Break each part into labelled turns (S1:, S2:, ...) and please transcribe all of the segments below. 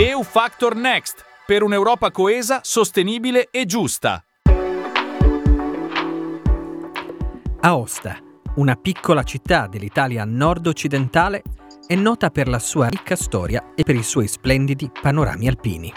S1: EU Factor Next per un'Europa coesa, sostenibile e giusta.
S2: Aosta, una piccola città dell'Italia nord-occidentale, è nota per la sua ricca storia e per i suoi splendidi panorami alpini.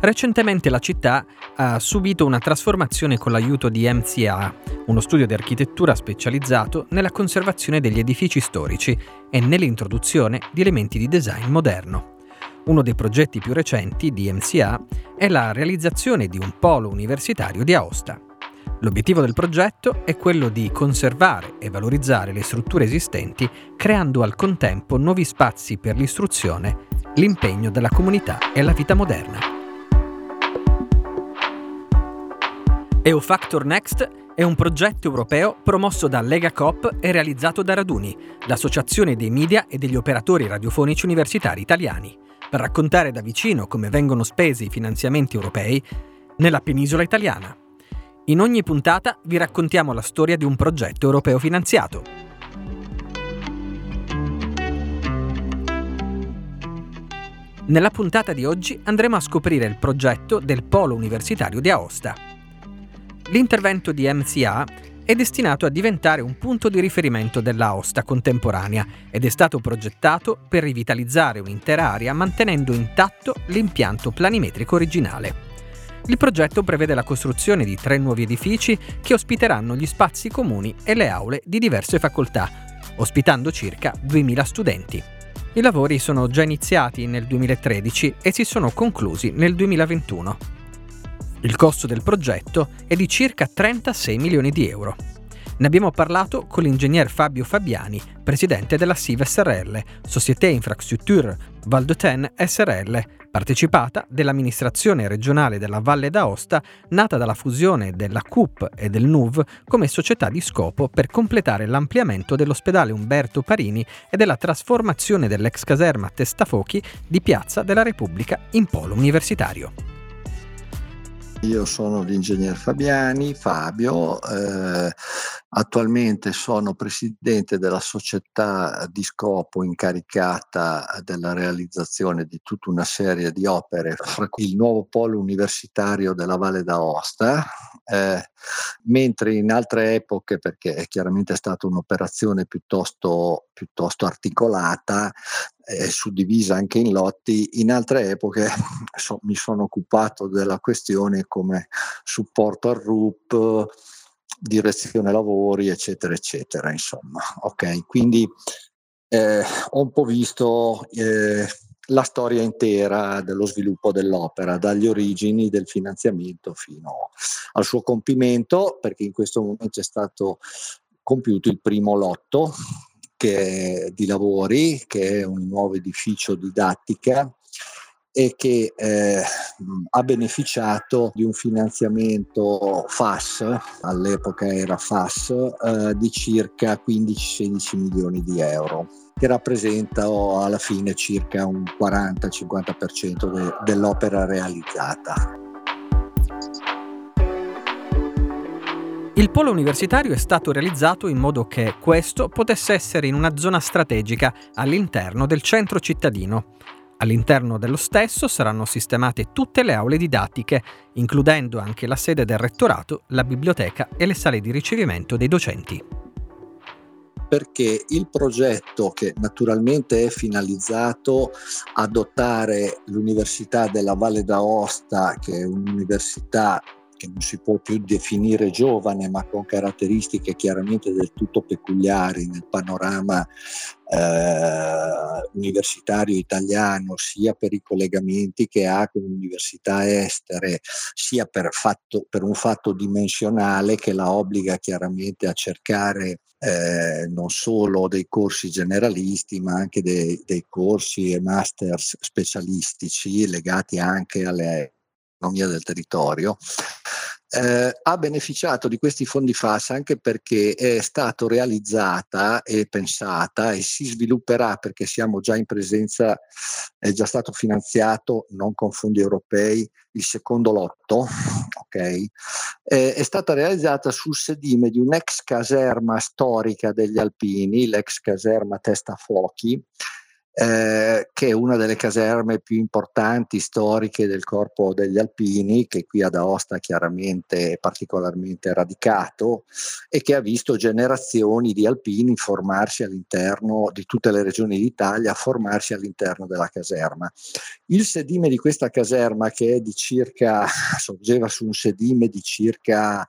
S2: Recentemente la città ha subito una trasformazione con l'aiuto di MCA, uno studio di architettura specializzato nella conservazione degli edifici storici e nell'introduzione di elementi di design moderno. Uno dei progetti più recenti di MCA è la realizzazione di un polo universitario di Aosta. L'obiettivo del progetto è quello di conservare e valorizzare le strutture esistenti, creando al contempo nuovi spazi per l'istruzione, l'impegno della comunità e la vita moderna. EUFactor Next è un progetto europeo promosso da Lega Coop e realizzato da Raduni, l'associazione dei media e degli operatori radiofonici universitari italiani per raccontare da vicino come vengono spesi i finanziamenti europei nella penisola italiana. In ogni puntata vi raccontiamo la storia di un progetto europeo finanziato. Nella puntata di oggi andremo a scoprire il progetto del Polo Universitario di Aosta. L'intervento di MCA è destinato a diventare un punto di riferimento dell'Aosta contemporanea ed è stato progettato per rivitalizzare un'intera area mantenendo intatto l'impianto planimetrico originale. Il progetto prevede la costruzione di tre nuovi edifici che ospiteranno gli spazi comuni e le aule di diverse facoltà, ospitando circa 2000 studenti. I lavori sono già iniziati nel 2013 e si sono conclusi nel 2021. Il costo del progetto è di circa 36 milioni di euro. Ne abbiamo parlato con l'ingegner Fabio Fabiani, presidente della SIV SRL, Société Infrastructure Val d'Auten SRL, partecipata dell'amministrazione regionale della Valle d'Aosta, nata dalla fusione della CUP e del NUV come società di scopo per completare l'ampliamento dell'ospedale Umberto Parini e della trasformazione dell'ex caserma Testafochi di Piazza della Repubblica in polo universitario.
S3: Io sono l'ingegner Fabiani, Fabio, eh, attualmente sono presidente della società di scopo incaricata della realizzazione di tutta una serie di opere, fra cui il nuovo polo universitario della Valle d'Aosta, eh, mentre in altre epoche, perché è chiaramente stata un'operazione piuttosto, piuttosto articolata, è suddivisa anche in lotti, in altre epoche so, mi sono occupato della questione come supporto al RUP, direzione lavori, eccetera, eccetera, insomma. Ok, quindi eh, ho un po' visto eh, la storia intera dello sviluppo dell'opera, dagli origini del finanziamento fino al suo compimento, perché in questo momento è stato compiuto il primo lotto che, di lavori, che è un nuovo edificio didattica e che eh, ha beneficiato di un finanziamento FAS, all'epoca era FAS, eh, di circa 15-16 milioni di euro, che rappresenta oh, alla fine circa un 40-50% de- dell'opera realizzata.
S2: Il polo universitario è stato realizzato in modo che questo potesse essere in una zona strategica all'interno del centro cittadino. All'interno dello stesso saranno sistemate tutte le aule didattiche, includendo anche la sede del rettorato, la biblioteca e le sale di ricevimento dei docenti.
S3: Perché il progetto che naturalmente è finalizzato a dotare l'Università della Valle d'Aosta, che è un'università che non si può più definire giovane, ma con caratteristiche chiaramente del tutto peculiari nel panorama eh, universitario italiano, sia per i collegamenti che ha con università estere, sia per, fatto, per un fatto dimensionale che la obbliga chiaramente a cercare eh, non solo dei corsi generalisti, ma anche dei, dei corsi e masters specialistici legati anche alle economia del territorio, eh, ha beneficiato di questi fondi FAS anche perché è stata realizzata e pensata e si svilupperà perché siamo già in presenza, è già stato finanziato, non con fondi europei, il secondo lotto, ok? Eh, è stata realizzata sul sedime di un'ex caserma storica degli Alpini, l'ex caserma Testafuochi, eh, che è una delle caserme più importanti storiche del corpo degli alpini, che qui ad Aosta chiaramente è particolarmente radicato e che ha visto generazioni di alpini formarsi all'interno di tutte le regioni d'Italia, formarsi all'interno della caserma. Il sedime di questa caserma, che è di circa, sorgeva su un sedime di circa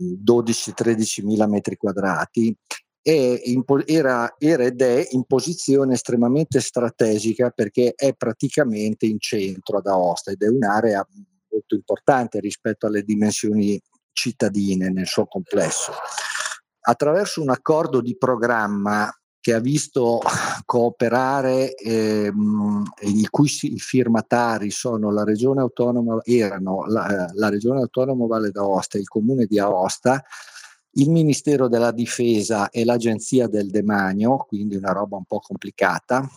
S3: 12-13 mila metri quadrati, era, era, ed è in posizione estremamente strategica perché è praticamente in centro ad Aosta ed è un'area molto importante rispetto alle dimensioni cittadine nel suo complesso. Attraverso un accordo di programma che ha visto cooperare, ehm, i cui firmatari sono la Regione Autonoma, erano la, la Regione Autonoma Valle d'Aosta e il Comune di Aosta, il Ministero della Difesa e l'Agenzia del Demanio, quindi una roba un po' complicata.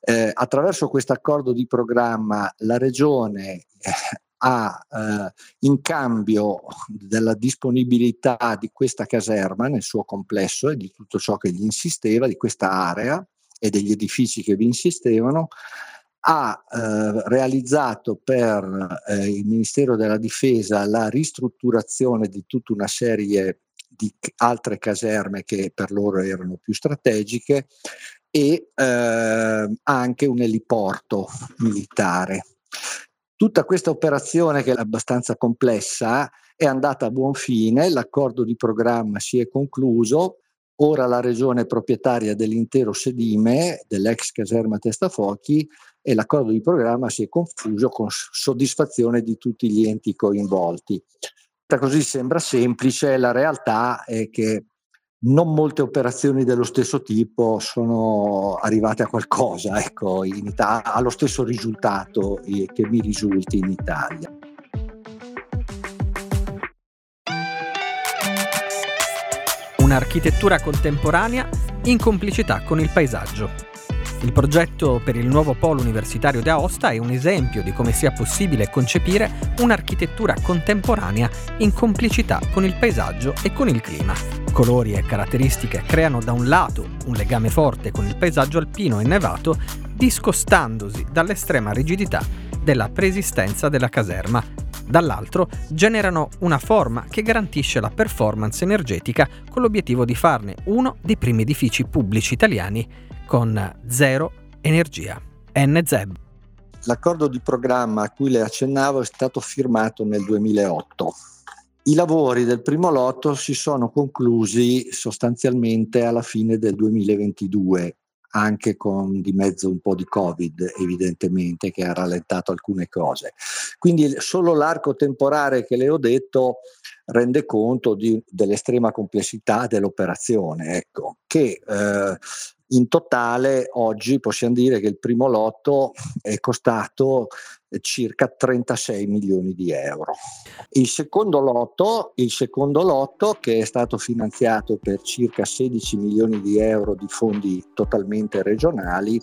S3: Eh, attraverso questo accordo di programma la Regione eh, ha eh, in cambio della disponibilità di questa caserma nel suo complesso e di tutto ciò che gli insisteva, di questa area e degli edifici che vi insistevano, ha eh, realizzato per eh, il Ministero della Difesa la ristrutturazione di tutta una serie di altre caserme che per loro erano più strategiche e eh, anche un eliporto militare. Tutta questa operazione, che è abbastanza complessa, è andata a buon fine, l'accordo di programma si è concluso, ora la regione proprietaria dell'intero sedime dell'ex caserma Testafochi e l'accordo di programma si è confuso con soddisfazione di tutti gli enti coinvolti così sembra semplice, la realtà è che non molte operazioni dello stesso tipo sono arrivate a qualcosa, ecco, in Italia, allo stesso risultato che mi risulti in Italia.
S2: Un'architettura contemporanea in complicità con il paesaggio. Il progetto per il nuovo polo universitario di Aosta è un esempio di come sia possibile concepire un'architettura contemporanea in complicità con il paesaggio e con il clima. Colori e caratteristiche creano da un lato un legame forte con il paesaggio alpino e nevato, discostandosi dall'estrema rigidità della preesistenza della caserma, dall'altro generano una forma che garantisce la performance energetica con l'obiettivo di farne uno dei primi edifici pubblici italiani con Zero Energia, NZEB.
S3: L'accordo di programma a cui le accennavo è stato firmato nel 2008. I lavori del primo lotto si sono conclusi sostanzialmente alla fine del 2022, anche con di mezzo un po' di Covid, evidentemente, che ha rallentato alcune cose. Quindi solo l'arco temporale che le ho detto rende conto di, dell'estrema complessità dell'operazione, ecco, che eh, in totale oggi possiamo dire che il primo lotto è costato circa 36 milioni di euro. Il secondo lotto, il secondo lotto che è stato finanziato per circa 16 milioni di euro di fondi totalmente regionali,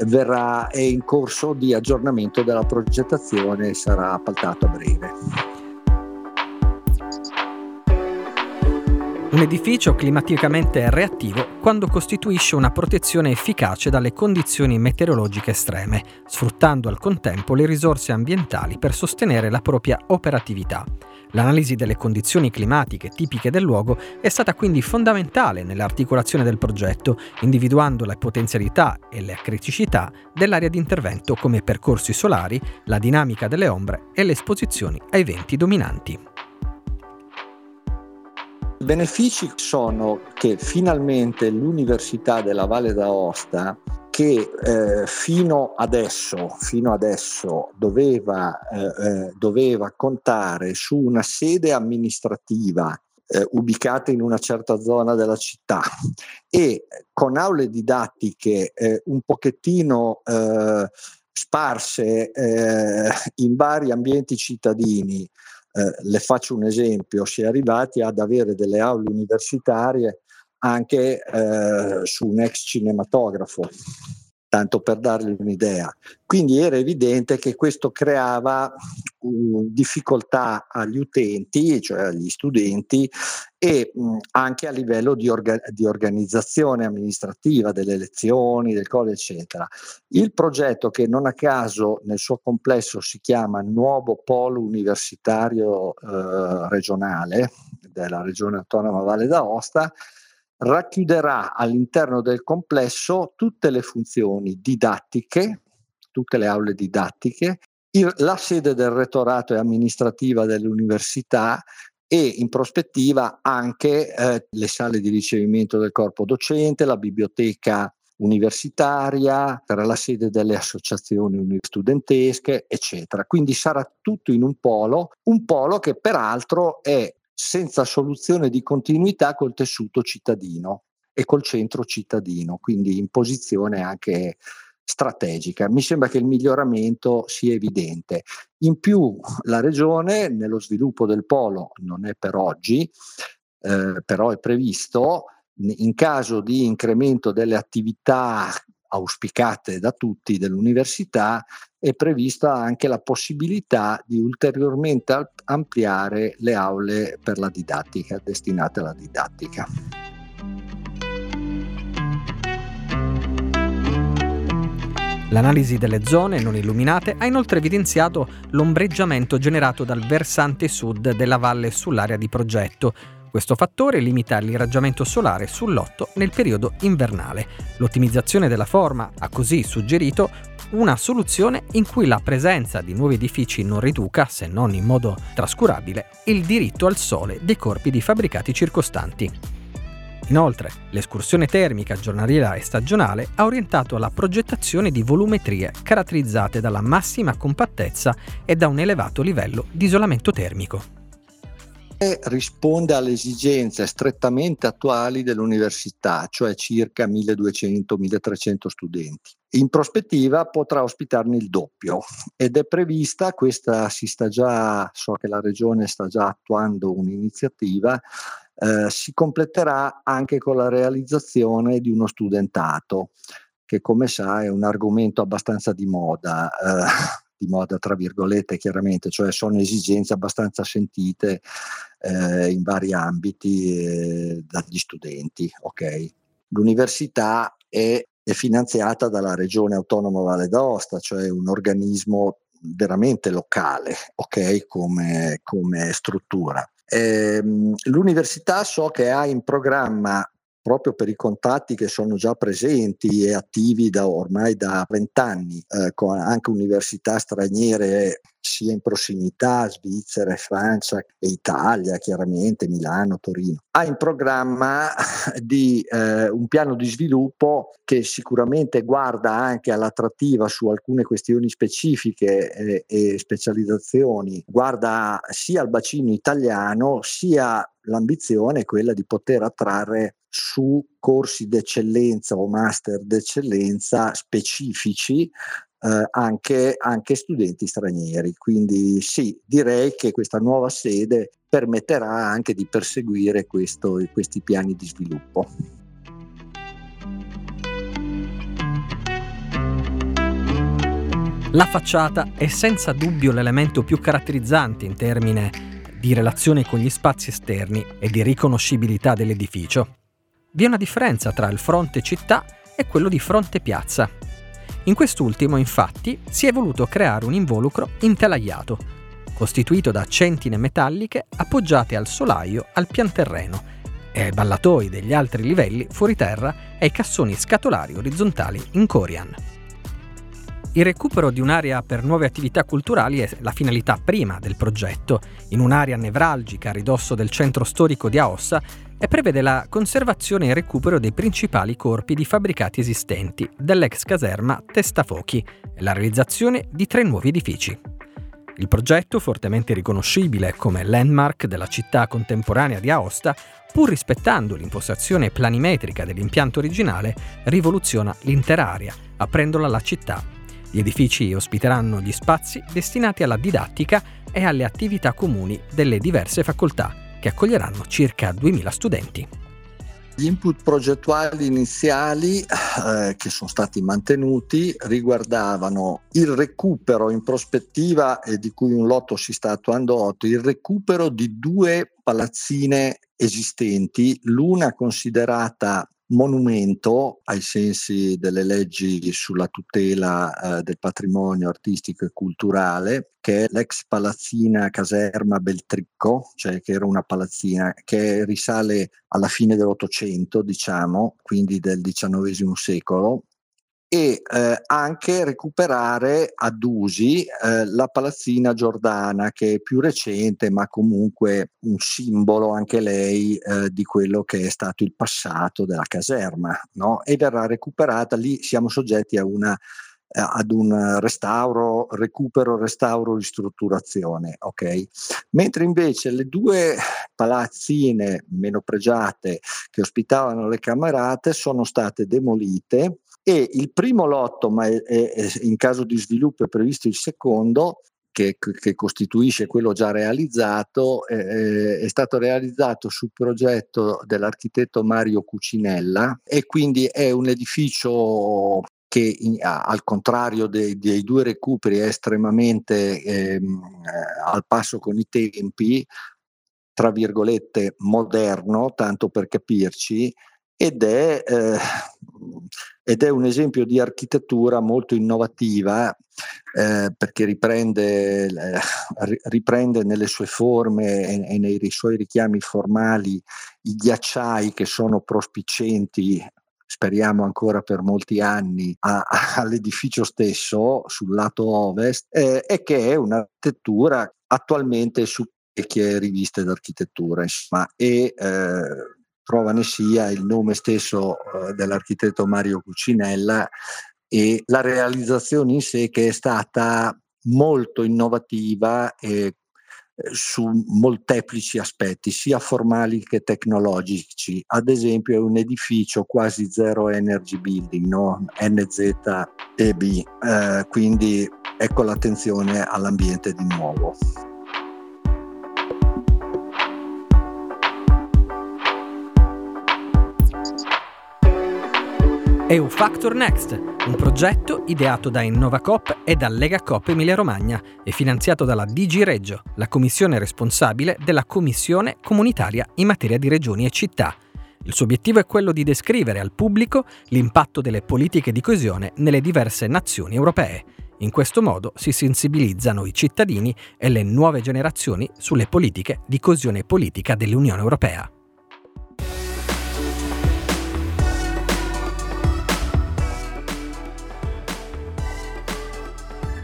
S3: verrà, è in corso di aggiornamento della progettazione e sarà appaltato a breve.
S2: Un edificio climaticamente reattivo quando costituisce una protezione efficace dalle condizioni meteorologiche estreme, sfruttando al contempo le risorse ambientali per sostenere la propria operatività. L'analisi delle condizioni climatiche tipiche del luogo è stata quindi fondamentale nell'articolazione del progetto, individuando le potenzialità e le criticità dell'area di intervento come percorsi solari, la dinamica delle ombre e le esposizioni ai venti dominanti.
S3: Benefici sono che finalmente l'Università della Valle d'Aosta che eh, fino adesso, fino adesso doveva, eh, eh, doveva contare su una sede amministrativa eh, ubicata in una certa zona della città e con aule didattiche eh, un pochettino eh, sparse in vari ambienti cittadini eh, le faccio un esempio, si è arrivati ad avere delle aule universitarie anche eh, su un ex cinematografo. Tanto per dargli un'idea. Quindi era evidente che questo creava uh, difficoltà agli utenti, cioè agli studenti, e mh, anche a livello di, orga- di, organizzazione amministrativa delle lezioni, del cose, eccetera. Il progetto, che non a caso nel suo complesso si chiama Nuovo Polo Universitario eh, Regionale della Regione Autonoma Valle d'Aosta, racchiuderà all'interno del complesso tutte le funzioni didattiche, tutte le aule didattiche, la sede del rettorato e amministrativa dell'università e in prospettiva anche eh, le sale di ricevimento del corpo docente, la biblioteca universitaria, sarà la sede delle associazioni studentesche, eccetera. Quindi sarà tutto in un polo, un polo che peraltro è senza soluzione di continuità col tessuto cittadino e col centro cittadino, quindi in posizione anche strategica. Mi sembra che il miglioramento sia evidente. In più la regione nello sviluppo del polo non è per oggi, eh, però è previsto in caso di incremento delle attività auspicate da tutti dell'università, è prevista anche la possibilità di ulteriormente ampliare le aule per la didattica, destinate alla didattica.
S2: L'analisi delle zone non illuminate ha inoltre evidenziato l'ombreggiamento generato dal versante sud della valle sull'area di progetto, questo fattore limita l'irraggiamento solare sull'otto nel periodo invernale. L'ottimizzazione della forma ha così suggerito una soluzione in cui la presenza di nuovi edifici non riduca, se non in modo trascurabile, il diritto al sole dei corpi di fabbricati circostanti. Inoltre, l'escursione termica giornaliera e stagionale ha orientato la progettazione di volumetrie caratterizzate dalla massima compattezza e da un elevato livello di isolamento termico
S3: risponde alle esigenze strettamente attuali dell'università, cioè circa 1200-1300 studenti. In prospettiva potrà ospitarne il doppio ed è prevista, questa si sta già, so che la regione sta già attuando un'iniziativa, eh, si completerà anche con la realizzazione di uno studentato, che come sa è un argomento abbastanza di moda. Eh, di moda tra virgolette chiaramente, cioè sono esigenze abbastanza sentite eh, in vari ambiti eh, dagli studenti. Okay? L'università è, è, finanziata dalla Regione Autonoma Valle d'Aosta, cioè un organismo veramente locale okay? come, come struttura. Eh, l'università so che ha in programma proprio per i contatti che sono già presenti e attivi da ormai da vent'anni, eh, con anche università straniere sia in prossimità, Svizzera, Francia e Italia, chiaramente Milano, Torino. Ha in programma di, eh, un piano di sviluppo che sicuramente guarda anche all'attrattiva su alcune questioni specifiche eh, e specializzazioni, guarda sia al bacino italiano sia l'ambizione è quella di poter attrarre su corsi d'eccellenza o master d'eccellenza specifici eh, anche, anche studenti stranieri. Quindi sì, direi che questa nuova sede permetterà anche di perseguire questo, questi piani di sviluppo.
S2: La facciata è senza dubbio l'elemento più caratterizzante in termini di relazione con gli spazi esterni e di riconoscibilità dell'edificio. Vi è una differenza tra il fronte città e quello di fronte piazza. In quest'ultimo, infatti, si è voluto creare un involucro intelaiato, costituito da centine metalliche appoggiate al solaio al pian terreno e ai ballatoi degli altri livelli fuori terra e ai cassoni scatolari orizzontali in corian. Il recupero di un'area per nuove attività culturali è la finalità prima del progetto, in un'area nevralgica a ridosso del centro storico di Aossa e prevede la conservazione e recupero dei principali corpi di fabbricati esistenti dell'ex caserma Testafochi e la realizzazione di tre nuovi edifici. Il progetto, fortemente riconoscibile come landmark della città contemporanea di Aosta, pur rispettando l'impostazione planimetrica dell'impianto originale, rivoluziona l'intera area, aprendola alla città gli edifici ospiteranno gli spazi destinati alla didattica e alle attività comuni delle diverse facoltà, che accoglieranno circa 2.000 studenti.
S3: Gli input progettuali iniziali eh, che sono stati mantenuti riguardavano il recupero in prospettiva e di cui un lotto si sta attuando 8, il recupero di due palazzine esistenti, l'una considerata monumento ai sensi delle leggi sulla tutela eh, del patrimonio artistico e culturale, che è l'ex palazzina caserma Beltricco, cioè che era una palazzina che risale alla fine dell'Ottocento, diciamo, quindi del XIX secolo, e eh, anche recuperare ad usi eh, la palazzina giordana che è più recente ma comunque un simbolo anche lei eh, di quello che è stato il passato della caserma no? e verrà recuperata lì siamo soggetti a una eh, ad un restauro, recupero, restauro, ristrutturazione, ok? Mentre invece le due palazzine meno pregiate che ospitavano le camerate sono state demolite e il primo lotto, ma è, è, in caso di sviluppo è previsto il secondo, che, che, costituisce quello già realizzato, eh, è stato realizzato sul progetto dell'architetto Mario Cucinella e quindi è un edificio che in, al contrario dei, dei, due recuperi è estremamente ehm, eh, al passo con i tempi, tra virgolette moderno, tanto per capirci, ed è, eh, ed è un esempio di architettura molto innovativa eh, perché riprende, eh, riprende, nelle sue forme e, e, nei suoi richiami formali i ghiacciai che sono prospicenti speriamo ancora per molti anni, a, all'edificio stesso sul lato ovest eh, e che è un'architettura attualmente su vecchie riviste d'architettura insomma, e eh, prova ne sia il nome stesso eh, dell'architetto Mario Cucinella e la realizzazione in sé che è stata molto innovativa e eh, su molteplici aspetti, sia formali che tecnologici. Ad esempio è un edificio quasi zero energy building, no? NZEB, eh, quindi ecco l'attenzione all'ambiente di nuovo.
S2: EU Factor Next, un progetto ideato da Innovacop e da Legacop Emilia Romagna e finanziato dalla DG la commissione responsabile della Commissione comunitaria in materia di regioni e città. Il suo obiettivo è quello di descrivere al pubblico l'impatto delle politiche di coesione nelle diverse nazioni europee. In questo modo si sensibilizzano i cittadini e le nuove generazioni sulle politiche di coesione politica dell'Unione Europea.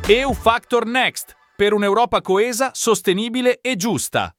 S1: EU Factor Next per un'Europa coesa, sostenibile e giusta.